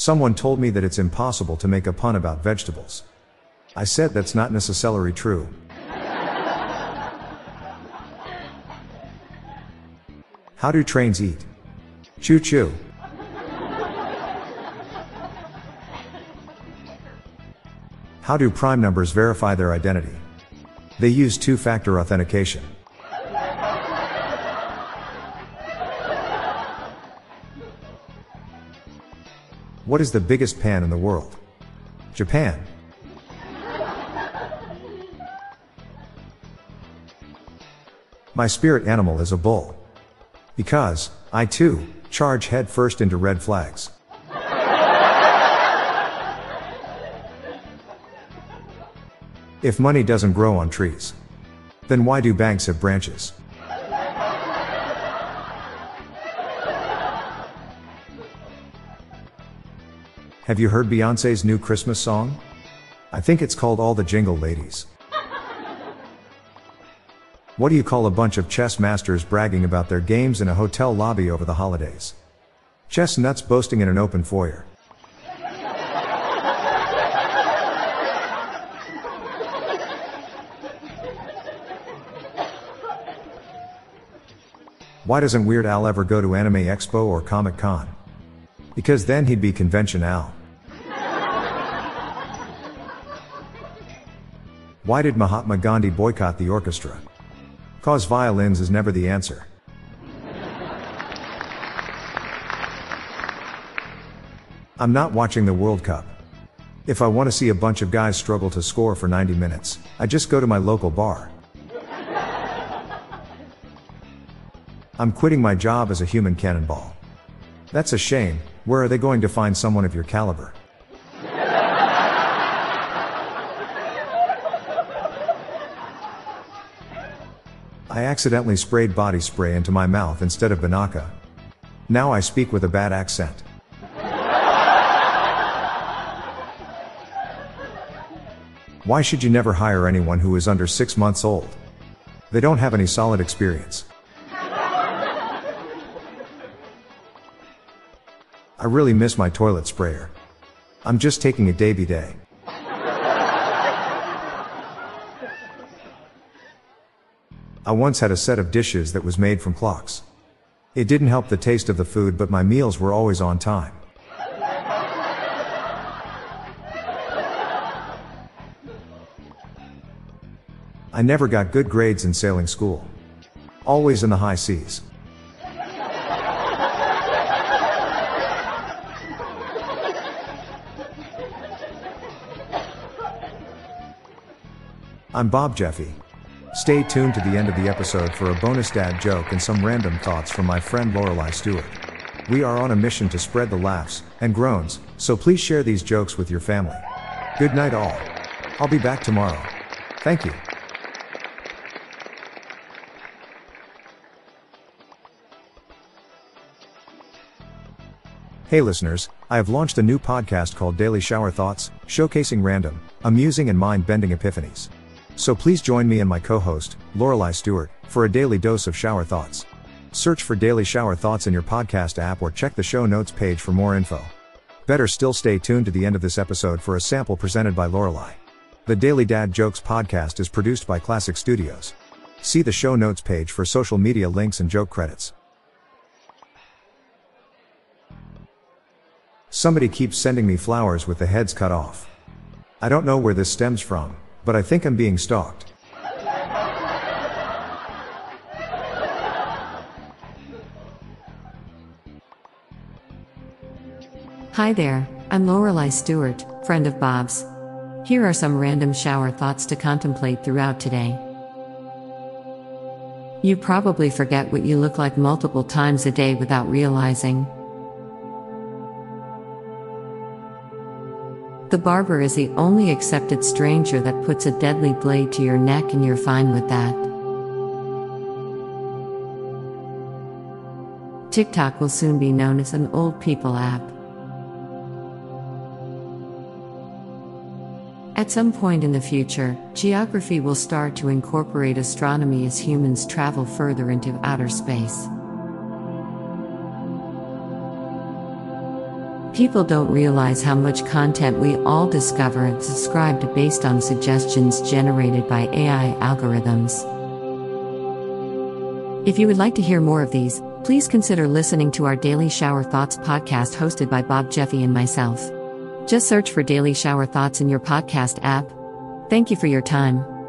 Someone told me that it's impossible to make a pun about vegetables. I said that's not necessarily true. How do trains eat? Choo choo. How do prime numbers verify their identity? They use two factor authentication. What is the biggest pan in the world? Japan. My spirit animal is a bull. Because, I too, charge head first into red flags. If money doesn't grow on trees, then why do banks have branches? Have you heard Beyoncé's new Christmas song? I think it's called All the Jingle Ladies. What do you call a bunch of chess masters bragging about their games in a hotel lobby over the holidays? Chess nuts boasting in an open foyer. Why doesn't Weird Al ever go to Anime Expo or Comic Con? Because then he'd be Convention Al. Why did Mahatma Gandhi boycott the orchestra? Cause violins is never the answer. I'm not watching the World Cup. If I want to see a bunch of guys struggle to score for 90 minutes, I just go to my local bar. I'm quitting my job as a human cannonball. That's a shame, where are they going to find someone of your caliber? I accidentally sprayed body spray into my mouth instead of Binaca. Now I speak with a bad accent. Why should you never hire anyone who is under six months old? They don't have any solid experience. I really miss my toilet sprayer. I'm just taking a day by day. I once had a set of dishes that was made from clocks. It didn't help the taste of the food, but my meals were always on time. I never got good grades in sailing school. Always in the high seas. I'm Bob Jeffy. Stay tuned to the end of the episode for a bonus dad joke and some random thoughts from my friend Lorelai Stewart. We are on a mission to spread the laughs and groans, so please share these jokes with your family. Good night, all. I'll be back tomorrow. Thank you. Hey listeners, I have launched a new podcast called Daily Shower Thoughts, showcasing random, amusing, and mind bending epiphanies. So please join me and my co-host, Lorelai Stewart, for a daily dose of shower thoughts. Search for Daily Shower Thoughts in your podcast app or check the show notes page for more info. Better still stay tuned to the end of this episode for a sample presented by Lorelai. The Daily Dad Jokes podcast is produced by Classic Studios. See the show notes page for social media links and joke credits. Somebody keeps sending me flowers with the heads cut off. I don't know where this stems from, but I think I'm being stalked. Hi there, I'm Lorelai Stewart, friend of Bob's. Here are some random shower thoughts to contemplate throughout today. You probably forget what you look like multiple times a day without realizing. The barber is the only accepted stranger that puts a deadly blade to your neck, and you're fine with that. TikTok will soon be known as an old people app. At some point in the future, geography will start to incorporate astronomy as humans travel further into outer space. People don't realize how much content we all discover and subscribe to based on suggestions generated by AI algorithms. If you would like to hear more of these, please consider listening to our Daily Shower Thoughts podcast hosted by Bob Jeffy and myself. Just search for Daily Shower Thoughts in your podcast app. Thank you for your time.